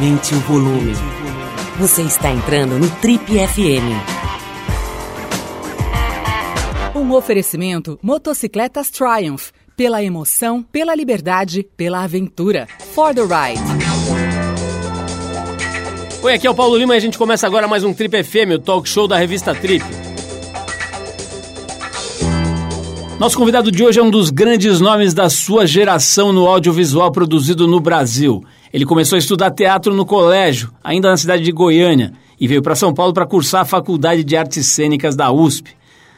Aumente o volume. Você está entrando no Trip FM. Um oferecimento Motocicletas Triumph. Pela emoção, pela liberdade, pela aventura. For the ride. Oi, aqui é o Paulo Lima e a gente começa agora mais um Trip FM, o talk show da revista Trip. Nosso convidado de hoje é um dos grandes nomes da sua geração no audiovisual produzido no Brasil. Ele começou a estudar teatro no colégio, ainda na cidade de Goiânia, e veio para São Paulo para cursar a Faculdade de Artes Cênicas da USP.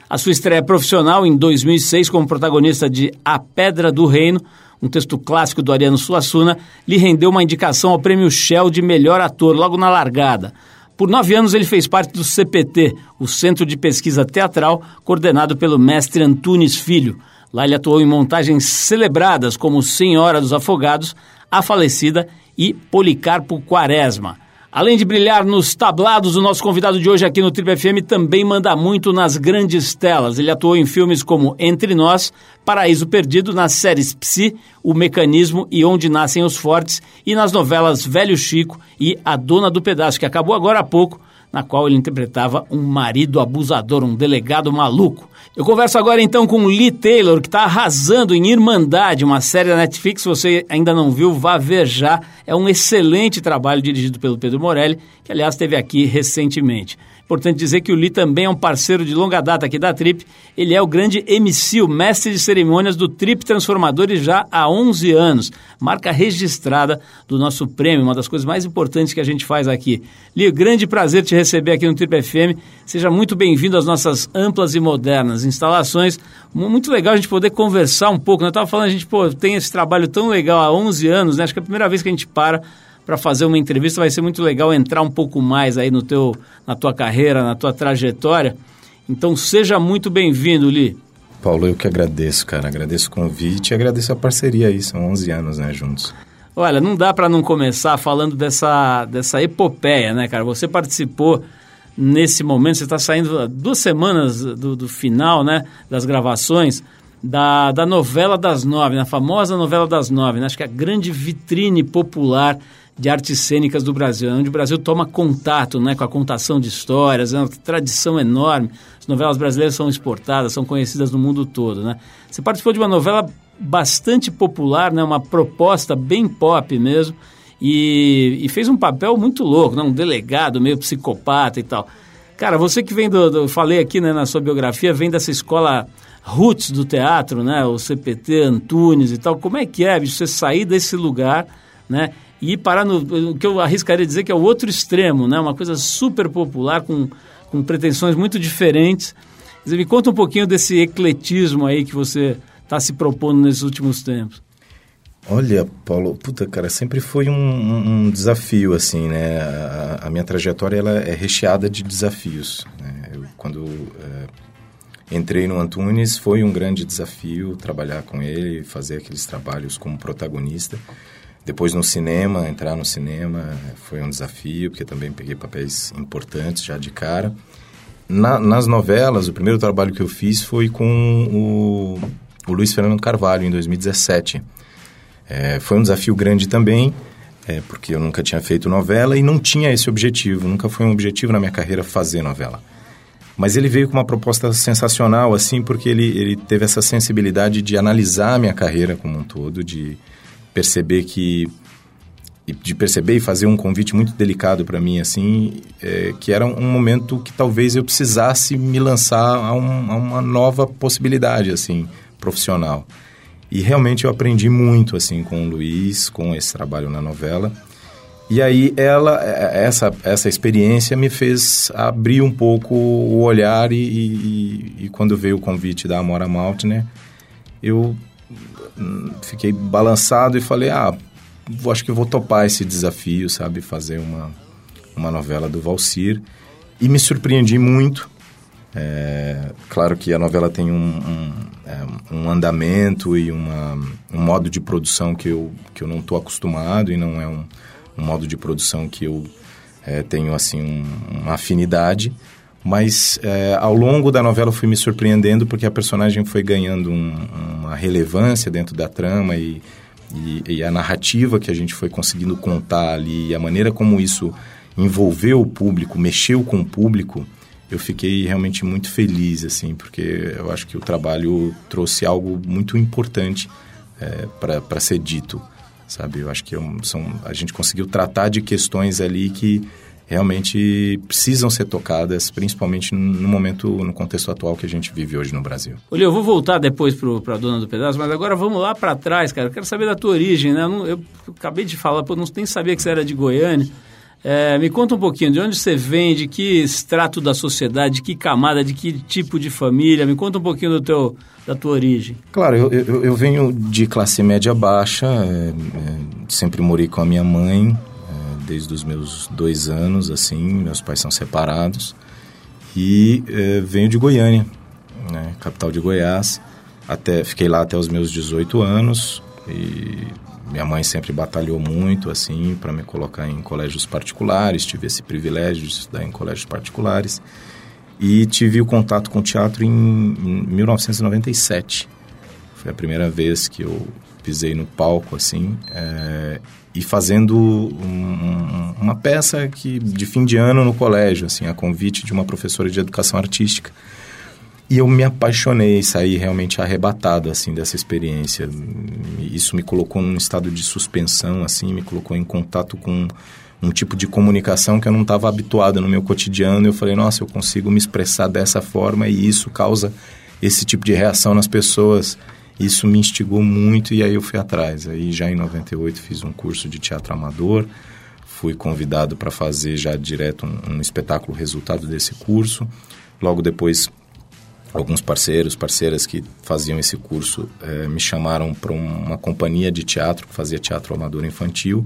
A sua estreia profissional em 2006 como protagonista de A Pedra do Reino, um texto clássico do Ariano Suassuna, lhe rendeu uma indicação ao Prêmio Shell de melhor ator logo na largada. Por nove anos ele fez parte do CPT, o Centro de Pesquisa Teatral, coordenado pelo mestre Antunes Filho. Lá ele atuou em montagens celebradas como Senhora dos Afogados, A Falecida e Policarpo Quaresma. Além de brilhar nos tablados, o nosso convidado de hoje aqui no Trip FM também manda muito nas grandes telas. Ele atuou em filmes como Entre Nós, Paraíso Perdido, nas séries Psi, O Mecanismo e Onde Nascem os Fortes, e nas novelas Velho Chico e A Dona do Pedaço, que acabou agora há pouco, na qual ele interpretava um marido abusador, um delegado maluco. Eu converso agora então com Lee Taylor, que está arrasando em Irmandade, uma série da Netflix. Se você ainda não viu, vá ver já. É um excelente trabalho dirigido pelo Pedro Morelli, que aliás esteve aqui recentemente. Importante dizer que o Lee também é um parceiro de longa data aqui da Trip. Ele é o grande MC, o mestre de cerimônias do Trip Transformadores já há 11 anos. Marca registrada do nosso prêmio, uma das coisas mais importantes que a gente faz aqui. Lee, grande prazer te receber aqui no Trip FM. Seja muito bem-vindo às nossas amplas e modernas instalações. Muito legal a gente poder conversar um pouco. Né? Eu estava falando, a gente pô, tem esse trabalho tão legal há 11 anos, né? acho que é a primeira vez que a gente para para fazer uma entrevista. Vai ser muito legal entrar um pouco mais aí no teu, na tua carreira, na tua trajetória. Então seja muito bem-vindo, Li. Paulo, eu que agradeço, cara. Agradeço o convite e agradeço a parceria aí. São 11 anos, né, juntos. Olha, não dá para não começar falando dessa, dessa epopeia, né, cara? Você participou nesse momento, você está saindo duas semanas do, do, final, né, das gravações da, da novela das nove, na famosa novela das nove, né? Acho que é a grande vitrine popular de artes cênicas do Brasil, onde o Brasil toma contato né, com a contação de histórias, é uma tradição enorme. As novelas brasileiras são exportadas, são conhecidas no mundo todo. Né? Você participou de uma novela bastante popular, né, uma proposta bem pop mesmo, e, e fez um papel muito louco, né, um delegado meio psicopata e tal. Cara, você que vem do, do falei aqui né, na sua biografia, vem dessa escola roots do teatro, né, o CPT, Antunes e tal. Como é que é, bicho, você sair desse lugar, né, e parar no o que eu arriscaria dizer que é o outro extremo, né? Uma coisa super popular com, com pretensões muito diferentes. Dizer, me conta um pouquinho desse ecletismo aí que você está se propondo nesses últimos tempos. Olha, Paulo, puta, cara, sempre foi um, um desafio, assim, né? A, a, minha trajetória, ela é recheada de desafios. Né? Eu, quando é, entrei no Antunes, foi um grande desafio trabalhar com ele, fazer aqueles trabalhos como protagonista. Depois no cinema, entrar no cinema foi um desafio, porque também peguei papéis importantes já de cara. Na, nas novelas, o primeiro trabalho que eu fiz foi com o, o Luiz Fernando Carvalho, em 2017. É, foi um desafio grande também, é, porque eu nunca tinha feito novela e não tinha esse objetivo. Nunca foi um objetivo na minha carreira fazer novela. Mas ele veio com uma proposta sensacional, assim, porque ele, ele teve essa sensibilidade de analisar a minha carreira como um todo, de perceber que de perceber e fazer um convite muito delicado para mim assim é, que era um momento que talvez eu precisasse me lançar a, um, a, uma nova possibilidade assim profissional. E realmente eu aprendi muito assim com o Luiz com esse trabalho na novela. E aí ela é, essa essa experiência me fez abrir um pouco o olhar e, e, e quando veio o convite da Amora Maltner eu fiquei balançado e falei, ah, acho que vou topar esse desafio, sabe? Fazer uma, uma novela do Valsir. E me surpreendi muito. É, claro que a novela tem um, um, é, um andamento e uma, um modo de produção que eu, que eu não estou acostumado e não é um, um, modo de produção que eu é, tenho assim uma afinidade mas é, ao longo da novela eu fui me surpreendendo porque a personagem foi ganhando um, uma relevância dentro da trama e, E, e, a narrativa que a gente foi conseguindo contar ali, a maneira como isso envolveu o público, mexeu com o público, eu fiquei realmente muito feliz, assim, porque eu acho que o trabalho trouxe algo muito importante é, para ser dito, sabe? Eu acho que é são, a gente conseguiu tratar de questões ali que realmente precisam ser tocadas, principalmente no momento, no contexto atual que a gente vive hoje no Brasil. Olha, eu vou voltar depois para a dona do pedaço, mas agora vamos lá para trás, cara. Eu quero saber da tua origem, né? Eu, não, eu acabei de falar, pô, não nem sabia que você era de Goiânia. É, me conta um pouquinho de onde você vem, de que extrato da sociedade, de que camada, de que tipo de família. Me conta um pouquinho do teu, da tua origem. Claro, eu, eu, eu venho de classe média baixa, é, é, sempre morei com a minha mãe desde os meus dois anos, assim, meus pais são separados. E é, venho de Goiânia, né, capital de Goiás. Até, fiquei lá até os meus 18 anos e minha mãe sempre batalhou muito assim para me colocar em colégios particulares, tive esse privilégio de estudar em colégios particulares e tive o contato com o teatro em, em 1997. Foi a primeira vez que eu pisei no palco assim é, e fazendo um, uma peça que de fim de ano no colégio, assim, a convite de uma professora de educação artística. E eu me apaixonei, saí realmente arrebatado, assim, dessa experiência. Isso me colocou num estado de suspensão, assim, me colocou em contato com um tipo de comunicação que eu não estava habituado no meu cotidiano. Eu falei, nossa, eu consigo me expressar dessa forma e isso causa esse tipo de reação nas pessoas. Isso me instigou muito e aí eu fui atrás. Aí já em 98 fiz um curso de teatro amador, fui convidado para fazer já direto um, um espetáculo resultado desse curso. Logo depois alguns parceiros, parceiras que faziam esse curso eh, me chamaram para uma companhia de teatro que fazia teatro amador infantil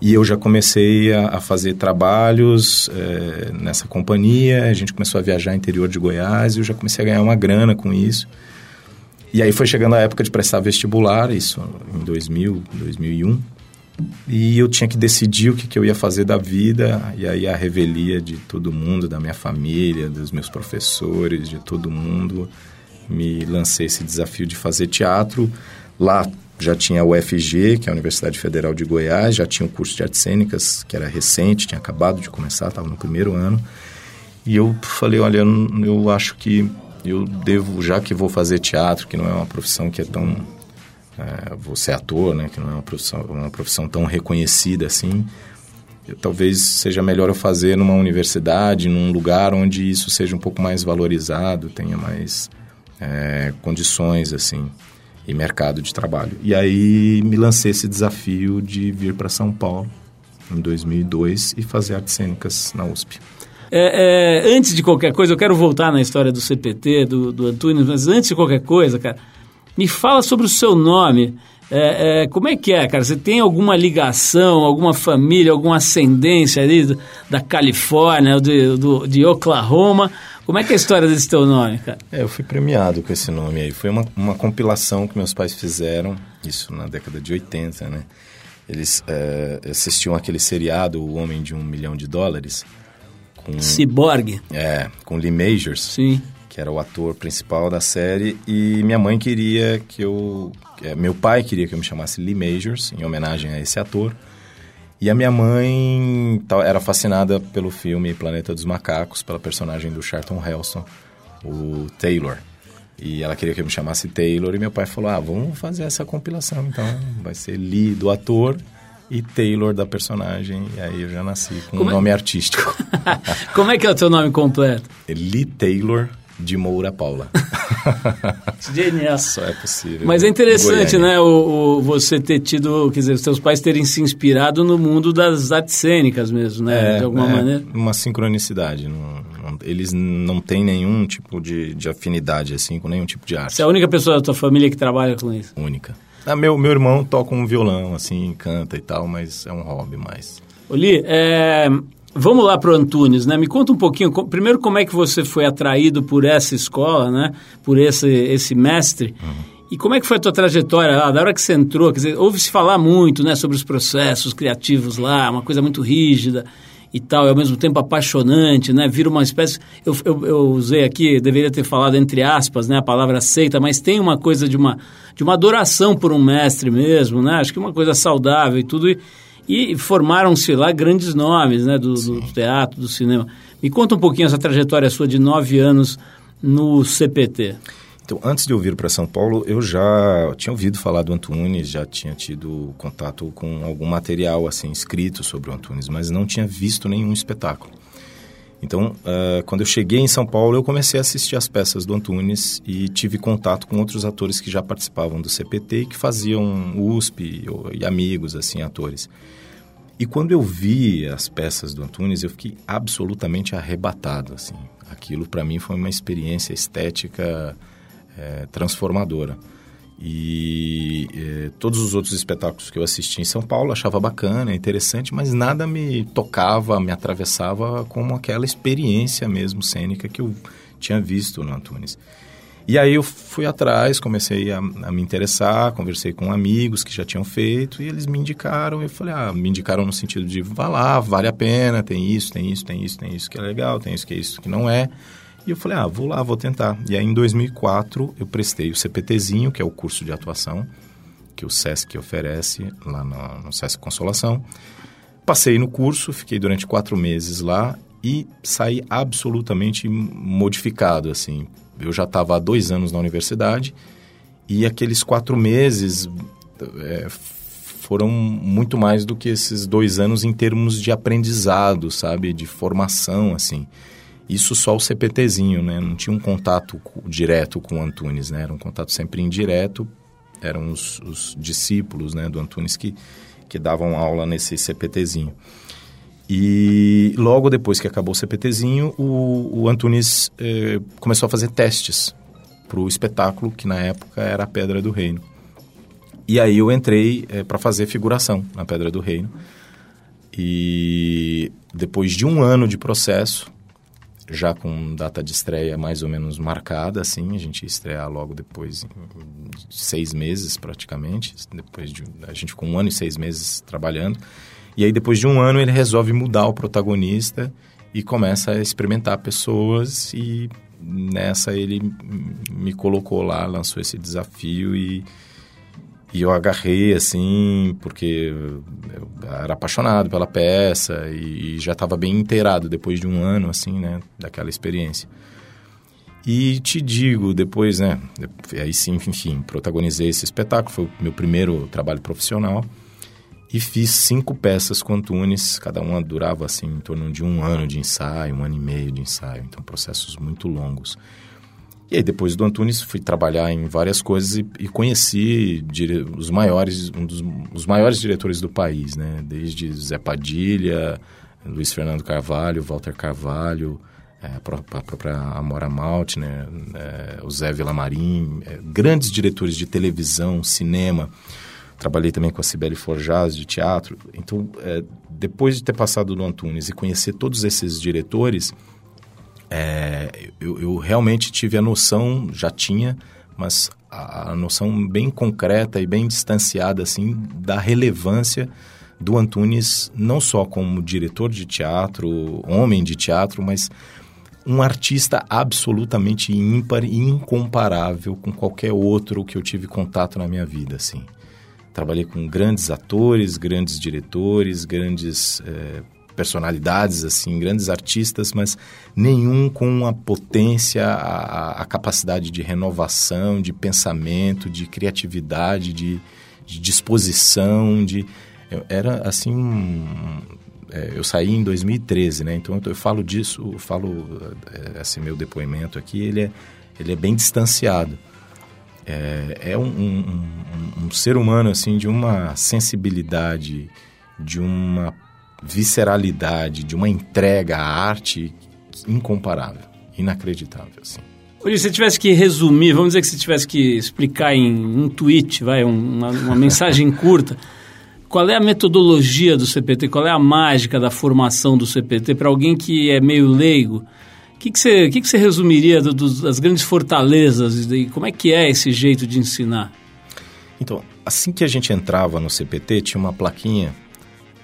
e eu já comecei a, a fazer trabalhos eh, nessa companhia. A gente começou a viajar interior de Goiás e eu já comecei a ganhar uma grana com isso. E aí foi chegando a época de prestar vestibular, isso em 2000, 2001. E eu tinha que decidir o que, que eu ia fazer da vida, e aí a revelia de todo mundo, da minha família, dos meus professores, de todo mundo, me lancei esse desafio de fazer teatro. Lá já tinha a UFG, que é a Universidade Federal de Goiás, já tinha o curso de artes cênicas, que era recente, tinha acabado de começar, estava no primeiro ano. E eu falei, olha, eu acho que eu devo, já que vou fazer teatro, que não é uma profissão que é tão é, você é ator, né, que não é uma profissão, uma profissão tão reconhecida assim, eu, talvez seja melhor eu fazer numa universidade, num lugar onde isso seja um pouco mais valorizado, tenha mais é, condições assim e mercado de trabalho. E aí me lancei esse desafio de vir para São Paulo em 2002 e fazer artes cênicas na USP. É, é, antes de qualquer coisa, eu quero voltar na história do CPT, do, do Antunes, mas antes de qualquer coisa, cara, me fala sobre o seu nome. É, é, como é que é, cara? Você tem alguma ligação, alguma família, alguma ascendência ali da Califórnia, de, do, de Oklahoma? Como é que é a história desse teu nome, cara? É, eu fui premiado com esse nome aí. Foi uma, uma compilação que meus pais fizeram, isso na década de 80, né? Eles é, assistiam aquele seriado, O Homem de um Milhão de Dólares. Com, Cyborg. É, com Lee Majors. Sim que era o ator principal da série, e minha mãe queria que eu. É, meu pai queria que eu me chamasse Lee Majors, em homenagem a esse ator. E a minha mãe era fascinada pelo filme Planeta dos Macacos, pela personagem do Charlton Heston, o Taylor. E ela queria que eu me chamasse Taylor, e meu pai falou: Ah, vamos fazer essa compilação então. Vai ser Lee do ator e Taylor da personagem. E aí eu já nasci com Como um é... nome artístico. Como é que é o teu nome completo? Lee Taylor de Moura Paula. Genial. Só é possível. Mas é interessante, né, o, o, você ter tido, quer dizer, os seus pais terem se inspirado no mundo das artes cênicas mesmo, né, é, de alguma é, maneira. Uma sincronicidade. Não, não, eles não têm nenhum tipo de, de afinidade, assim, com nenhum tipo de arte. Você é a única pessoa da tua família que trabalha com isso? Única. Ah, meu, meu irmão toca um violão, assim, canta e tal, mas é um hobby mais. Oli, é, Vamos lá para o Antunes, né? Me conta um pouquinho, primeiro como é que você foi atraído por essa escola, né? Por esse, esse mestre. Uhum. E como é que foi a tua trajetória lá, da hora que você entrou? Quer dizer, ouve-se falar muito, né? Sobre os processos criativos lá, uma coisa muito rígida. E tal, e ao mesmo tempo apaixonante, né? Vira uma espécie. Eu, eu, eu, usei aqui, deveria ter falado entre aspas, né? A palavra seita, mas tem uma coisa de uma, de uma adoração por um mestre mesmo, né? Acho que uma coisa saudável e tudo. E, e formaram-se lá grandes nomes, né? Do, do, teatro, do cinema. Me conta um pouquinho essa trajetória sua de nove anos no CPT. Então, antes de eu vir para São Paulo, eu já tinha ouvido falar do Antunes, já tinha tido contato com algum material assim escrito sobre o Antunes, mas não tinha visto nenhum espetáculo. Então, uh, quando eu cheguei em São Paulo, eu comecei a assistir as peças do Antunes e tive contato com outros atores que já participavam do CPT e que faziam USP e amigos, assim, atores. E quando eu vi as peças do Antunes, eu fiquei absolutamente arrebatado, assim. Aquilo para mim foi uma experiência estética é, transformadora. E é, todos os outros espetáculos que eu assisti em São Paulo achava bacana, interessante, mas nada me tocava, me atravessava como aquela experiência mesmo cênica que eu tinha visto no Antunes. E aí eu fui atrás, comecei a, a, me interessar, conversei com amigos que já tinham feito e eles me indicaram. Eu falei, ah, me indicaram no sentido de, vá lá, vale a pena, tem isso, tem isso, tem isso, tem isso que é legal, tem isso que é isso que não é. E eu falei, ah, vou lá, vou tentar. E aí, em 2004, eu prestei o CPTzinho, que é o curso de atuação que o SESC oferece lá no, no SESC Consolação. Passei no curso, fiquei durante quatro meses lá e saí absolutamente modificado, assim. Eu já estava há dois anos na universidade e aqueles quatro meses é, foram muito mais do que esses dois anos em termos de aprendizado, sabe? De formação, assim. Isso só o CPTzinho, né? Não tinha um contato direto com o Antunes, né? Era um contato sempre indireto. Eram os, os discípulos né, do Antunes que, que davam aula nesse CPTzinho. E logo depois que acabou o CPTzinho, o, o Antunes eh, começou a fazer testes para o espetáculo, que na época era a Pedra do Reino. E aí eu entrei eh, para fazer figuração na Pedra do Reino. E depois de um ano de processo, já com data de estreia mais ou menos marcada, assim, a gente ia estrear logo depois de seis meses praticamente, depois de a gente com um ano e seis meses trabalhando, e aí depois de um ano ele resolve mudar o protagonista e começa a experimentar pessoas e nessa ele me colocou lá, lançou esse desafio e e eu agarrei, assim, porque eu era apaixonado pela peça e, já estava bem inteirado depois de um ano, assim, né, daquela experiência. E te digo, depois, né, aí sim, enfim, protagonizei esse espetáculo, foi o meu primeiro trabalho profissional e fiz cinco peças com Antunes, cada uma durava, assim, em torno de um ano de ensaio, um ano e meio de ensaio, então processos muito longos. E aí, depois do Antunes, fui trabalhar em várias coisas e, e conheci dire, os maiores, um dos os maiores diretores do país, né? Desde Zé Padilha, Luiz Fernando Carvalho, Walter Carvalho, é, a, própria, a própria Amora Malte, né? É, o Zé Villamarim, é, grandes diretores de televisão, cinema. Trabalhei também com a Cibele Forjaz, de teatro. Então, é, depois de ter passado no Antunes e conhecer todos esses diretores é, eu, eu, realmente tive a noção, já tinha, mas a, a, noção bem concreta e bem distanciada assim da relevância do Antunes não só como diretor de teatro, homem de teatro, mas um artista absolutamente ímpar e incomparável com qualquer outro que eu tive contato na minha vida, assim. Trabalhei com grandes atores, grandes diretores, grandes é, personalidades, assim, grandes artistas, mas nenhum com a potência, a, a capacidade de renovação, de pensamento, de criatividade, de, de disposição, de... Era, assim, um, é, eu saí em 2013, né? Então eu falo disso, eu falo é, esse meu depoimento aqui, ele é, ele é bem distanciado. É, é um, um, um, um, ser humano assim de uma sensibilidade, de uma visceralidade, de uma entrega à arte incomparável, inacreditável, assim. Hoje, se você tivesse que resumir, vamos dizer que você tivesse que explicar em um tweet, vai, uma, uma mensagem curta, qual é a metodologia do CPT, qual é a mágica da formação do CPT para alguém que é meio leigo? O que, que, você, que, que você resumiria do, do, das grandes fortalezas e como é que é esse jeito de ensinar? Então, assim que a gente entrava no CPT, tinha uma plaquinha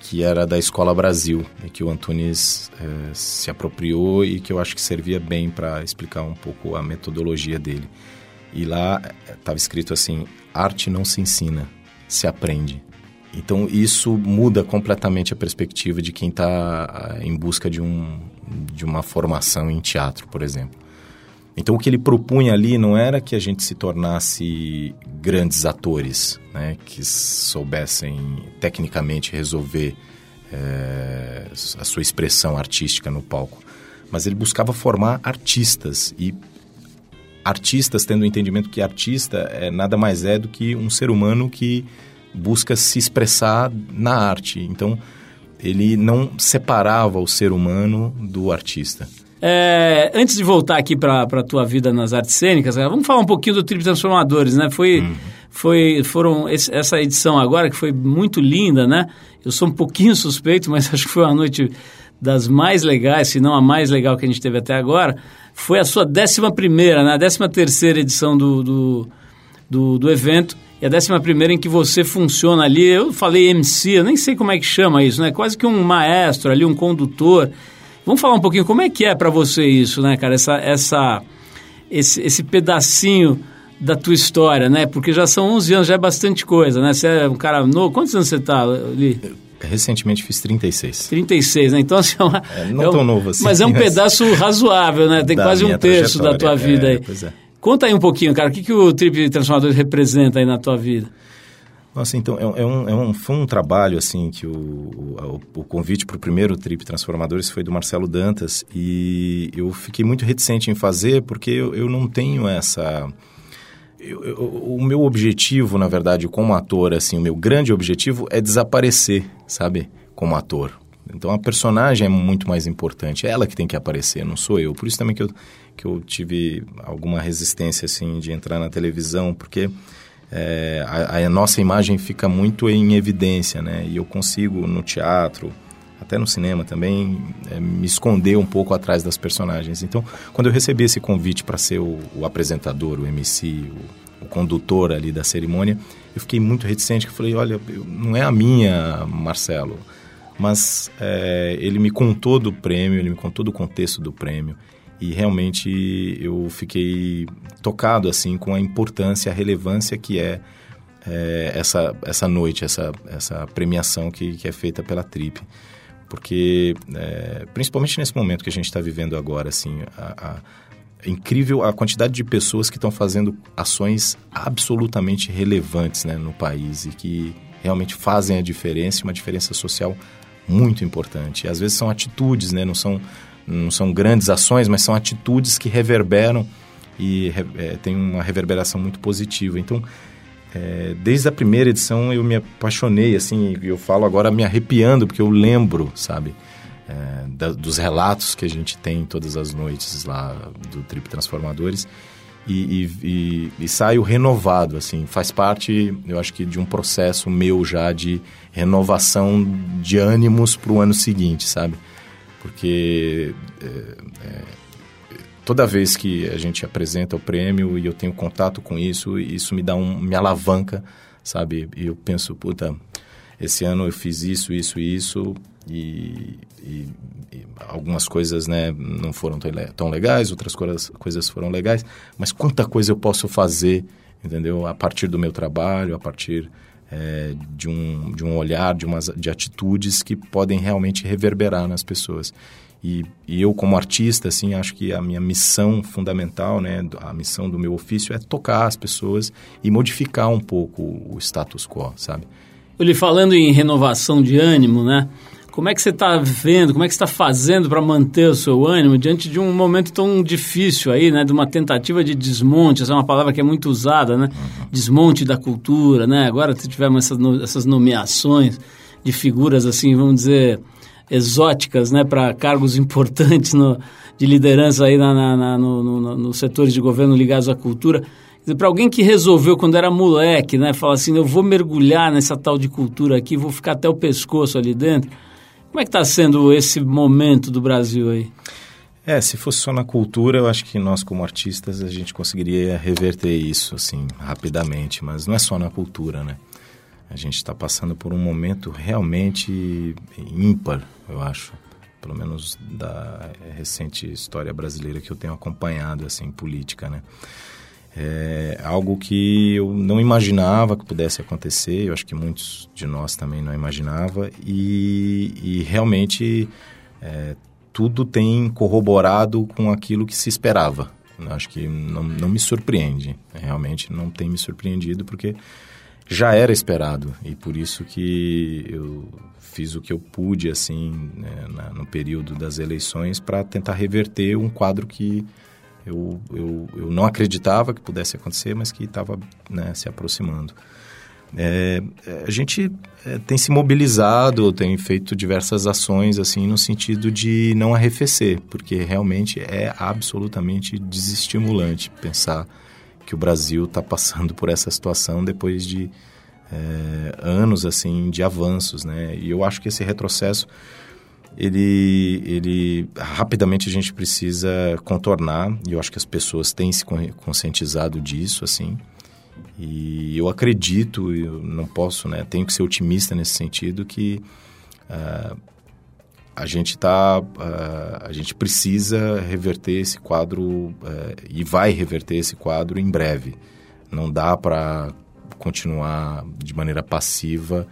que era da Escola Brasil e que o Antunes é, se apropriou e que eu acho que servia bem para explicar um pouco a metodologia dele. E lá estava escrito assim: arte não se ensina, se aprende. Então isso muda completamente a perspectiva de quem está em busca de, um, de uma formação em teatro, por exemplo. Então o que ele propunha ali não era que a gente se tornasse grandes atores, né, que soubessem tecnicamente resolver é, a sua expressão artística no palco, mas ele buscava formar artistas e artistas tendo o entendimento que artista é nada mais é do que um ser humano que busca se expressar na arte. Então ele não separava o ser humano do artista. É, antes de voltar aqui para a tua vida nas artes cênicas, vamos falar um pouquinho do Trip Transformadores, né? Foi, uhum. foi, foram esse, essa edição agora que foi muito linda, né? Eu sou um pouquinho suspeito, mas acho que foi uma noite das mais legais, se não a mais legal que a gente teve até agora. Foi a sua décima primeira, né? A décima terceira edição do, do, do, do evento e a décima primeira em que você funciona ali. Eu falei MC, eu nem sei como é que chama isso, né? Quase que um maestro ali, um condutor. Vamos falar um pouquinho como é que é para você isso, né, cara? Essa, essa, esse, esse pedacinho da tua história, né? Porque já são 11 anos, já é bastante coisa, né? Você é um cara novo. Quantos anos você está ali? Recentemente fiz 36. 36, né? Então, assim, é, uma, é não é um, tão novo assim. Mas é um pedaço razoável, né? Tem quase um terço da tua vida aí. É, é. Conta aí um pouquinho, cara. O que, que o Trip Transformador representa aí na tua vida? Nossa, então, é, é, um, é um, foi um trabalho, assim, que o, o, o convite para o primeiro Trip Transformadores foi do Marcelo Dantas e eu fiquei muito reticente em fazer porque eu, eu não tenho essa... Eu, eu, o meu objetivo, na verdade, como ator, assim, o meu grande objetivo é desaparecer, sabe? Como ator. Então a personagem é muito mais importante, é ela que tem que aparecer, não sou eu. Por isso também que eu, que eu tive alguma resistência, assim, de entrar na televisão, porque é, a, a, nossa imagem fica muito em evidência, né? E eu consigo no teatro, até no cinema também, é, me esconder um pouco atrás das personagens. Então, quando eu recebi esse convite para ser o, o, apresentador, o MC, o, o, condutor ali da cerimônia, eu fiquei muito reticente, que falei, olha, não é a minha, Marcelo, mas é, ele me contou do prêmio, ele me contou do contexto do prêmio, e realmente eu fiquei tocado assim com a importância, a relevância que é, é essa, essa noite, essa, essa premiação que, que é feita pela Trip. Porque, é, principalmente nesse momento que a gente está vivendo agora, assim, a, a, incrível a quantidade de pessoas que estão fazendo ações absolutamente relevantes né, no país e que realmente fazem a diferença, uma diferença social muito importante. E, às vezes são atitudes, né, não são não são grandes ações, mas são atitudes que reverberam e é, tem uma reverberação muito positiva. Então, é, desde a primeira edição eu me apaixonei, assim, eu falo agora me arrepiando, porque eu lembro, sabe, é, da, dos relatos que a gente tem todas as noites lá do Trip Transformadores. E, e, e, e, saio renovado, assim, faz parte, eu acho que de um processo meu já de renovação de ânimos para o ano seguinte, sabe? Porque é, é, toda vez que a gente apresenta o prêmio e eu tenho contato com isso, isso me dá um, me alavanca, sabe? E eu penso, puta, esse ano eu fiz isso, isso e isso e, e, e, algumas coisas né, não foram tão legais, outras coisas, coisas foram legais, mas quanta coisa eu posso fazer, entendeu? A partir do meu trabalho, a partir é, de, um, de um olhar, de, umas, de atitudes que podem realmente reverberar nas pessoas. E, e, eu, como artista, assim, acho que a minha missão fundamental, né, a missão do meu ofício é tocar as pessoas e modificar um pouco o status quo, sabe? Ele falando em renovação de ânimo, né? Como é que você está vendo, como é que está fazendo para manter o seu ânimo diante de um momento tão difícil aí, né? De uma tentativa de desmonte, essa é uma palavra que é muito usada, né? Desmonte da cultura, né? Agora tivemos essas, essas nomeações de figuras, assim, vamos dizer, exóticas, né? Para cargos importantes no, de liderança aí na, na, na no, no, nos setores de governo ligados à cultura. Para alguém que resolveu quando era moleque, né? Falar assim, eu vou mergulhar nessa tal de cultura aqui, vou ficar até o pescoço ali dentro como é que está sendo esse momento do Brasil aí? É, se fosse só na cultura, eu acho que nós como artistas a gente conseguiria reverter isso, assim, rapidamente. Mas não é só na cultura, né? A gente está passando por um momento realmente ímpar, eu acho, pelo menos da recente história brasileira que eu tenho acompanhado assim política, né? É algo que eu não imaginava que pudesse acontecer, eu acho que muitos de nós também não imaginava e, e realmente é, tudo tem corroborado com aquilo que se esperava. Eu acho que não, não me surpreende, realmente não tem me surpreendido porque já era esperado e por isso que eu fiz o que eu pude assim né, na, no período das eleições para tentar reverter um quadro que eu, eu, eu não acreditava que pudesse acontecer, mas que estava né, se aproximando. É, a gente é, tem se mobilizado, tem feito diversas ações assim no sentido de não arrefecer, porque realmente é absolutamente desestimulante pensar que o Brasil está passando por essa situação depois de é, anos assim de avanços, né? E eu acho que esse retrocesso ele, ele rapidamente a gente precisa contornar e eu acho que as pessoas têm se conscientizado disso assim e eu acredito eu não posso né tenho que ser otimista nesse sentido que uh, a gente tá uh, a gente precisa reverter esse quadro uh, e vai reverter esse quadro em breve. Não dá para continuar de maneira passiva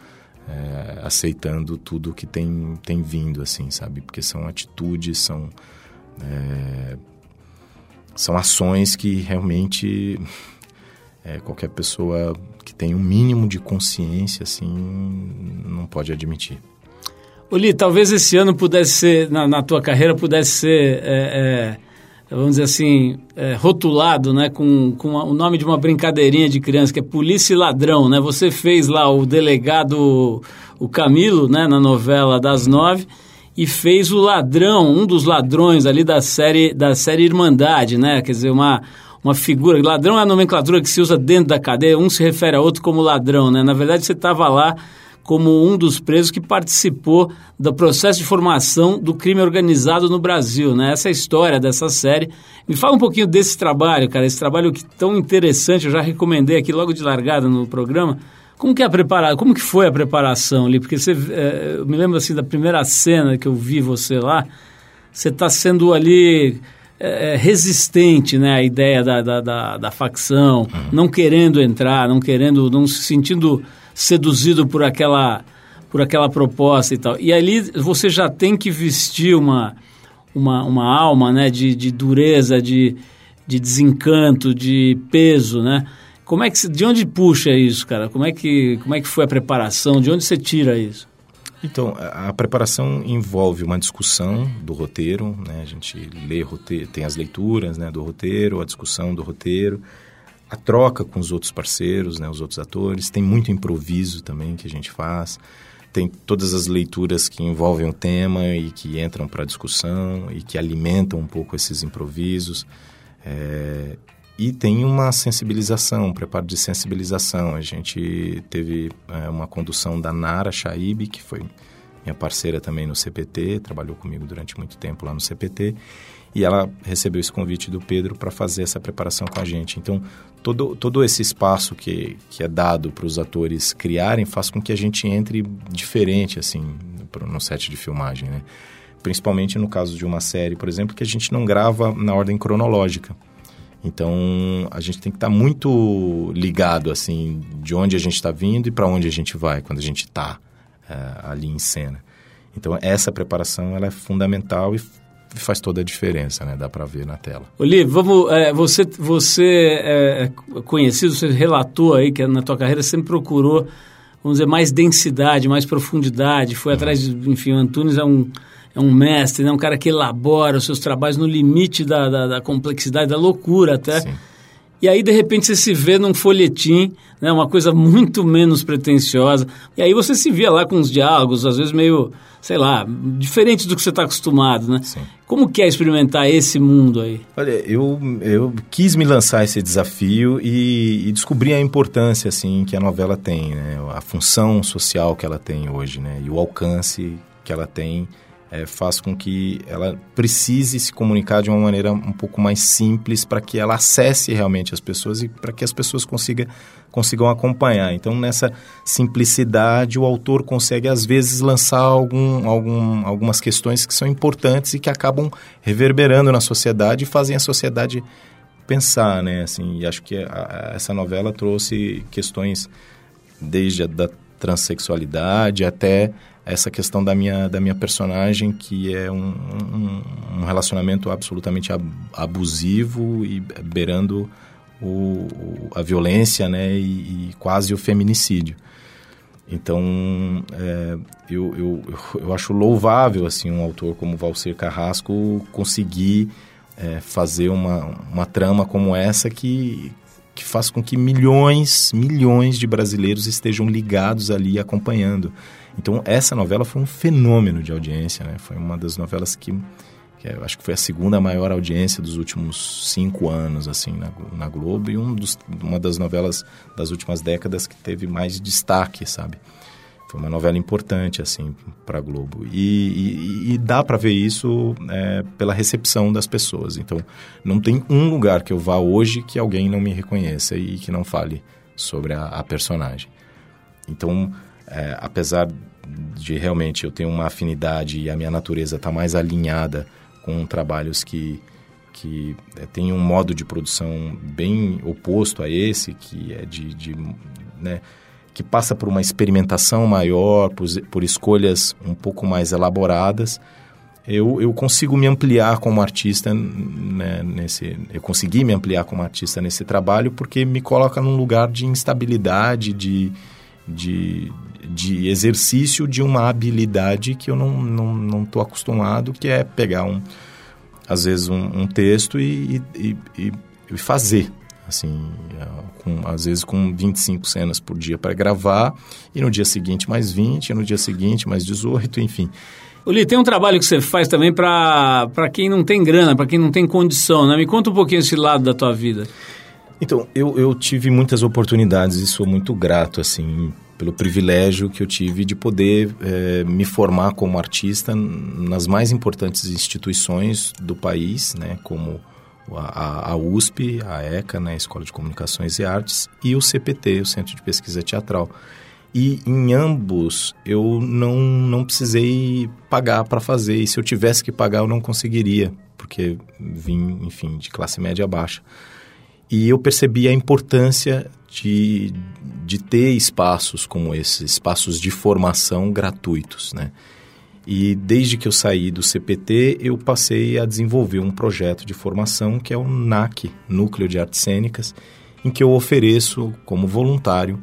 é, aceitando tudo que tem, tem vindo, assim, sabe? Porque são atitudes, são, é, são ações que realmente é, qualquer pessoa que tem um mínimo de consciência, assim, não pode admitir. Oli, talvez esse ano pudesse ser, na, na tua carreira, pudesse ser é, é vamos dizer assim, é, rotulado, né, com, com o nome de uma brincadeirinha de criança, que é Polícia e Ladrão, né? Você fez lá o delegado, o Camilo, né, na novela das nove, e fez o ladrão, um dos ladrões ali da série, da série Irmandade, né? Quer dizer, uma, uma figura. Ladrão é a nomenclatura que se usa dentro da cadeia, um se refere a outro como ladrão, né? Na verdade, você estava lá como um dos presos que participou do processo de formação do crime organizado no Brasil, né? Essa é a história dessa série. Me fala um pouquinho desse trabalho, cara, esse trabalho que tão interessante, eu já recomendei aqui logo de largada no programa. Como que é a preparação, como que foi a preparação ali? Porque você, é, eu me lembro assim da primeira cena que eu vi você lá, você está sendo ali é, resistente, né, à ideia da, da, da, da facção, uhum. não querendo entrar, não querendo, não se sentindo seduzido por aquela, por aquela proposta e tal. E ali você já tem que vestir uma, uma, uma alma né, de, de dureza, de, de desencanto, de peso, né? Como é que, de onde puxa isso, cara? Como é, que, como é que foi a preparação? De onde você tira isso? Então, a, a preparação envolve uma discussão do roteiro, né? A gente lê roteiro, tem as leituras né, do roteiro, a discussão do roteiro, a troca com os outros parceiros, né, os outros atores, tem muito improviso também que a gente faz, tem todas as leituras que envolvem o tema e que entram para discussão e que alimentam um pouco esses improvisos. É, e tem uma sensibilização, um preparo de sensibilização. A gente teve é, uma condução da Nara Shaib, que foi minha parceira também no CPT, trabalhou comigo durante muito tempo lá no CPT, e ela recebeu esse convite do Pedro para fazer essa preparação com a gente. Então, todo, todo esse espaço que, que é dado para os atores criarem faz com que a gente entre diferente, assim, no set de filmagem, né? Principalmente no caso de uma série, por exemplo, que a gente não grava na ordem cronológica. Então, a gente tem que estar tá muito ligado, assim, de onde a gente está vindo e para onde a gente vai quando a gente está é, ali em cena. Então, essa preparação ela é fundamental e faz toda a diferença, né? Dá para ver na tela. Oli, vamos, é, você, você é, é conhecido, você relatou aí que na tua carreira sempre procurou, vamos dizer, mais densidade, mais profundidade, foi atrás de, enfim, o Antunes é um, é um mestre, né? um cara que elabora os seus trabalhos no limite da, da, da complexidade, da loucura até. Sim. E aí, de repente, você se vê num folhetim, né, uma coisa muito menos pretensiosa. E aí você se vê lá com os diálogos, às vezes meio, sei lá, diferentes do que você está acostumado, né? Sim. Como que é experimentar esse mundo aí? Olha, eu, eu quis me lançar esse desafio e, e descobri a importância, assim, que a novela tem, né? A função social que ela tem hoje, né? E o alcance que ela tem é, faz com que ela precise se comunicar de uma maneira um pouco mais simples para que ela acesse realmente as pessoas e para que as pessoas consiga, consigam acompanhar. Então, nessa simplicidade, o autor consegue, às vezes, lançar algum, algum, algumas questões que são importantes e que acabam reverberando na sociedade e fazem a sociedade pensar, né? Assim, e acho que a, a, essa novela trouxe questões desde a da transexualidade até essa questão da minha, da minha personagem, que é um, um, um relacionamento absolutamente abusivo e beirando o, a violência né, e, e, quase o feminicídio. Então, é, eu, eu, eu acho louvável assim, um autor como Valcer Carrasco conseguir é, fazer uma, uma trama como essa que, que faz com que milhões, milhões de brasileiros estejam ligados ali acompanhando. Então, essa novela foi um fenômeno de audiência, né? Foi uma das novelas que, que eu acho que foi a segunda maior audiência dos últimos cinco anos, assim, na, na Globo. E um dos, uma das novelas das últimas décadas que teve mais destaque, sabe? Foi uma novela importante, assim, para a Globo. E, e, e dá para ver isso é, pela recepção das pessoas. Então, não tem um lugar que eu vá hoje que alguém não me reconheça e que não fale sobre a, a personagem. Então, é, apesar de realmente eu ter uma afinidade e a minha natureza está mais alinhada com trabalhos que, que é, tem um modo de produção bem oposto a esse, que é de, de né, que passa por uma experimentação maior, por, por escolhas um pouco mais elaboradas, eu, eu consigo me ampliar como artista né, nesse eu consegui me ampliar como artista nesse trabalho porque me coloca num lugar de instabilidade de, de, de exercício de uma habilidade que eu não não não estou acostumado que é pegar um às vezes um, um texto e, e, e, e fazer assim, é, com, às vezes com 25 cenas por dia para gravar, e no dia seguinte mais 20, e no dia seguinte mais 18, enfim. Uli, tem um trabalho que você faz também para quem não tem grana, para quem não tem condição, né? Me conta um pouquinho esse lado da tua vida. Então, eu, eu tive muitas oportunidades e sou muito grato, assim, pelo privilégio que eu tive de poder é, me formar como artista nas mais importantes instituições do país, né? Como a, a USP, a ECA, né, Escola de Comunicações e Artes, e o CPT, o Centro de Pesquisa Teatral. E em ambos eu não, não precisei pagar para fazer. E se eu tivesse que pagar, eu não conseguiria, porque vim, enfim, de classe média baixa. E eu percebi a importância de, de ter espaços como esses, espaços de formação gratuitos, né? E desde que eu saí do CPT, eu passei a desenvolver um projeto de formação que é o NAC, Núcleo de Artes Cênicas, em que eu ofereço como voluntário,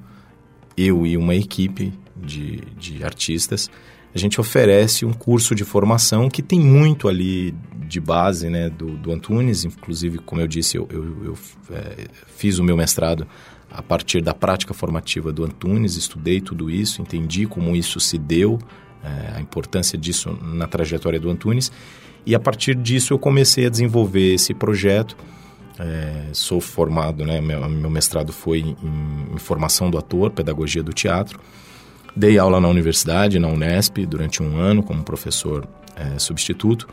eu e uma equipe de, de artistas, a gente oferece um curso de formação que tem muito ali de base né, do, do Antunes, inclusive, como eu disse, eu, eu, eu é, fiz o meu mestrado a partir da prática formativa do Antunes, estudei tudo isso, entendi como isso se deu, é, a importância disso na trajetória do Antunes. E a partir disso eu comecei a desenvolver esse projeto. É, sou formado, né, meu, meu mestrado foi em, em, formação do ator, pedagogia do teatro. Dei aula na universidade, na Unesp, durante um ano como professor é, substituto.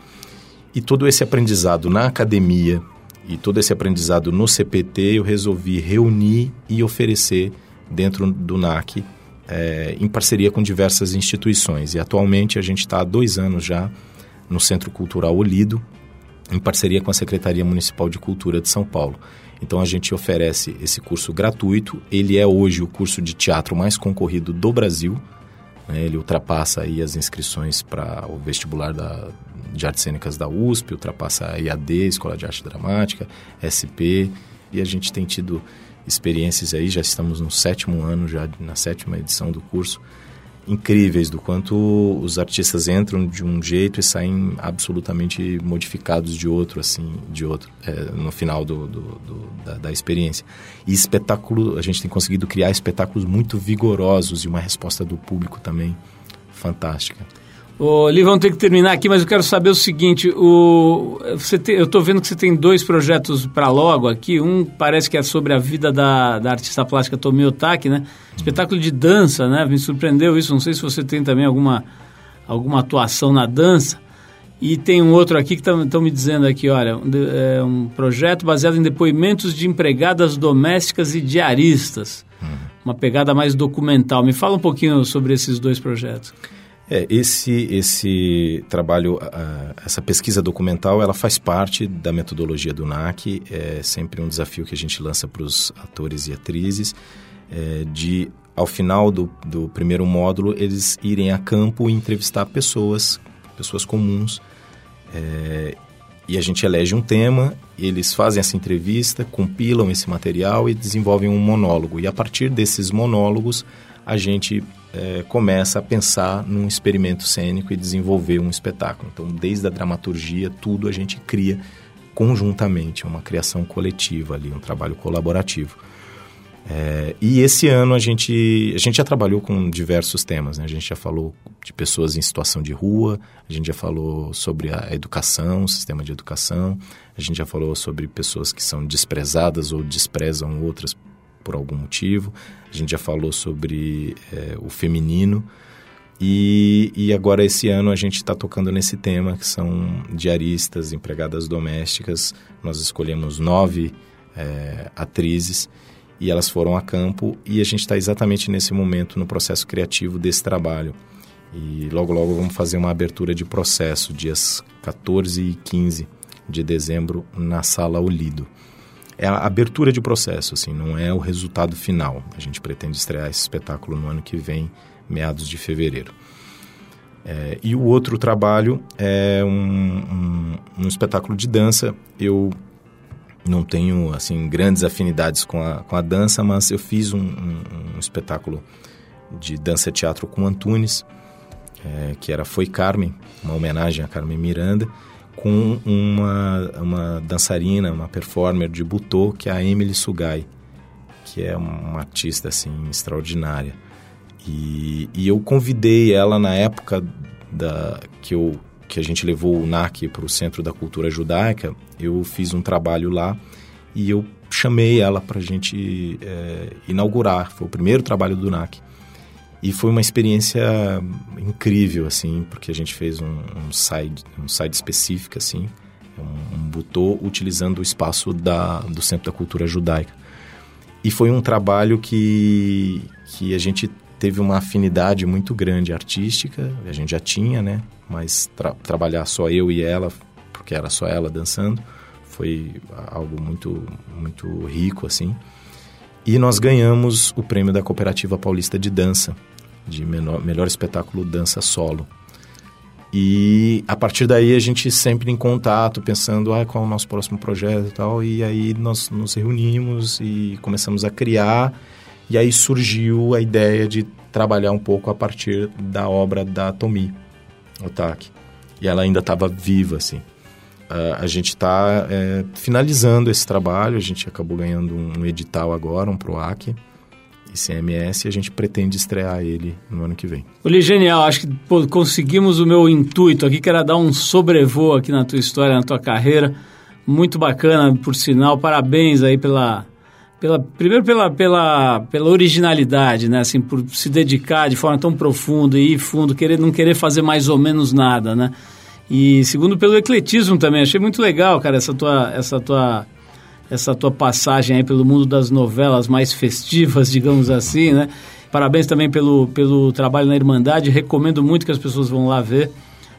E todo esse aprendizado na academia e todo esse aprendizado no CPT eu resolvi reunir e oferecer dentro do NAC é, em parceria com diversas instituições. E atualmente a gente está há dois anos já no Centro Cultural Olido, em parceria com a Secretaria Municipal de Cultura de São Paulo. Então a gente oferece esse curso gratuito. Ele é hoje o curso de teatro mais concorrido do Brasil. Né? Ele ultrapassa aí as inscrições para o vestibular da, de artes cênicas da USP, ultrapassa a IAD, Escola de Arte Dramática, SP. E a gente tem tido experiências aí, já estamos no sétimo ano, já na sétima edição do curso, incríveis do quanto os artistas entram de um jeito e saem absolutamente modificados de outro, assim, de outro, é, no final do, do, do da, da, experiência. E espetáculo, a gente tem conseguido criar espetáculos muito vigorosos e uma resposta do público também fantástica. Ô, Li, vamos ter que terminar aqui, mas eu quero saber o seguinte: o, você te, eu estou vendo que você tem dois projetos para logo aqui. Um parece que é sobre a vida da, da artista plástica Tomi Otaki, né? Espetáculo de dança, né? Me surpreendeu isso. Não sei se você tem também alguma, alguma atuação na dança. E tem um outro aqui que estão me dizendo aqui, olha, um, é um projeto baseado em depoimentos de empregadas domésticas e diaristas. Uhum. Uma pegada mais documental. Me fala um pouquinho sobre esses dois projetos. É, esse, esse trabalho, essa pesquisa documental, ela faz parte da metodologia do NAC. É sempre um desafio que a gente lança para os atores e atrizes, é, de, ao final do, do primeiro módulo, eles irem a campo e entrevistar pessoas, pessoas comuns, é, e a gente elege um tema, eles fazem essa entrevista, compilam esse material e desenvolvem um monólogo. E a partir desses monólogos, a gente é, começa a pensar num experimento cênico e desenvolver um espetáculo. Então, desde a dramaturgia, tudo a gente cria conjuntamente, é uma criação coletiva ali, um trabalho colaborativo. É, e esse ano a gente, a gente já trabalhou com diversos temas, né? A gente já falou de pessoas em situação de rua, a gente já falou sobre a educação, o sistema de educação, a gente já falou sobre pessoas que são desprezadas ou desprezam outras por algum motivo. A gente já falou sobre é, o feminino. E, e agora, esse ano, a gente está tocando nesse tema, que são diaristas, empregadas domésticas. Nós escolhemos nove é, atrizes e elas foram a campo e a gente está exatamente nesse momento no processo criativo desse trabalho. E logo, logo vamos fazer uma abertura de processo, dias 14 e 15 de dezembro, na Sala Olido é a abertura de processo, assim, não é o resultado final. A gente pretende estrear esse espetáculo no ano que vem, meados de fevereiro. É, e o outro trabalho é um, um, um, espetáculo de dança. Eu não tenho assim grandes afinidades com a, com a dança, mas eu fiz um, um espetáculo de dança teatro com Antunes, é, que era Foi Carmen, uma homenagem a Carmen Miranda com uma, uma dançarina, uma performer de butô, que é a Emily Sugai, que é uma artista assim extraordinária. E, e eu convidei ela na época da que eu que a gente levou o NAC para o Centro da Cultura Judaica, eu fiz um trabalho lá e eu chamei ela para a gente é, inaugurar. Foi o primeiro trabalho do NAC. E foi uma experiência incrível, assim, porque a gente fez um, um side, um side específico, assim, um, um butô utilizando o espaço da, do Centro da Cultura Judaica. E foi um trabalho que, que a gente teve uma afinidade muito grande artística, a gente já tinha, né? Mas tra trabalhar só eu e ela, porque era só ela dançando, foi algo muito, muito rico, assim. E nós ganhamos o prêmio da Cooperativa Paulista de Dança, de menor, melhor espetáculo dança solo. E a partir daí a gente sempre em contato, pensando ah, qual é o nosso próximo projeto e tal. E aí nós nos reunimos e começamos a criar. E aí surgiu a ideia de trabalhar um pouco a partir da obra da Tomi Otaki. E ela ainda estava viva, assim. Uh, a gente está é, finalizando esse trabalho, a gente acabou ganhando um edital agora, um PROAC, ICMS e a gente pretende estrear ele no ano que vem. Olha, genial. Acho que pô, conseguimos o meu intuito aqui, que era dar um sobrevoo aqui na tua história, na tua carreira. Muito bacana, por sinal. Parabéns aí pela... Pela, primeiro pela, pela, pela originalidade, né? Assim, por se dedicar de forma tão profunda e ir fundo, querer, não querer fazer mais ou menos nada, né? E segundo pelo ecletismo também. Achei muito legal, cara, essa tua, essa tua essa tua passagem aí pelo mundo das novelas mais festivas, digamos assim, né? Parabéns também pelo, pelo trabalho na Irmandade. Recomendo muito que as pessoas vão lá ver.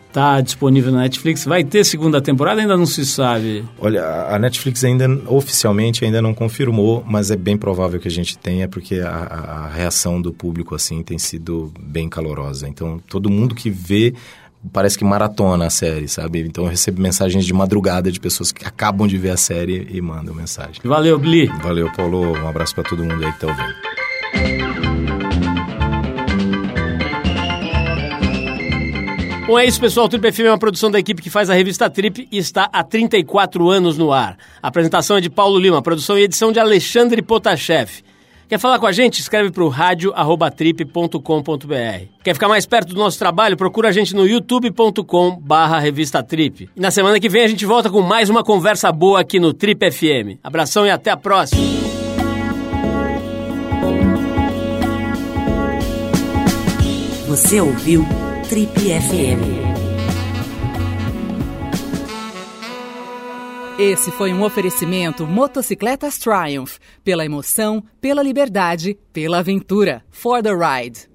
Está disponível na Netflix. Vai ter segunda temporada? Ainda não se sabe. Olha, a Netflix ainda oficialmente ainda não confirmou, mas é bem provável que a gente tenha, porque a, a reação do público assim tem sido bem calorosa. Então, todo mundo que vê parece que maratona a série, sabe? Então eu recebo mensagens de madrugada de pessoas que acabam de ver a série e mandam mensagem. Valeu, Bli. Valeu, Paulo. Um abraço para todo mundo aí que tá ouvindo. Bom, é isso, pessoal. O Trip FM é uma produção da equipe que faz a revista Trip e está há 34 anos no ar. A apresentação é de Paulo Lima, produção e edição de Alexandre Potashev. Quer falar com a gente? Escreve para o rádio@trip.com.br. Quer ficar mais perto do nosso trabalho? Procura a gente no youtube.com/barra revista Trip. E na semana que vem a gente volta com mais uma conversa boa aqui no Trip FM. Abração e até a próxima. Você ouviu Trip FM. Esse foi um oferecimento Motocicletas Triumph. Pela emoção, pela liberdade, pela aventura. For the ride.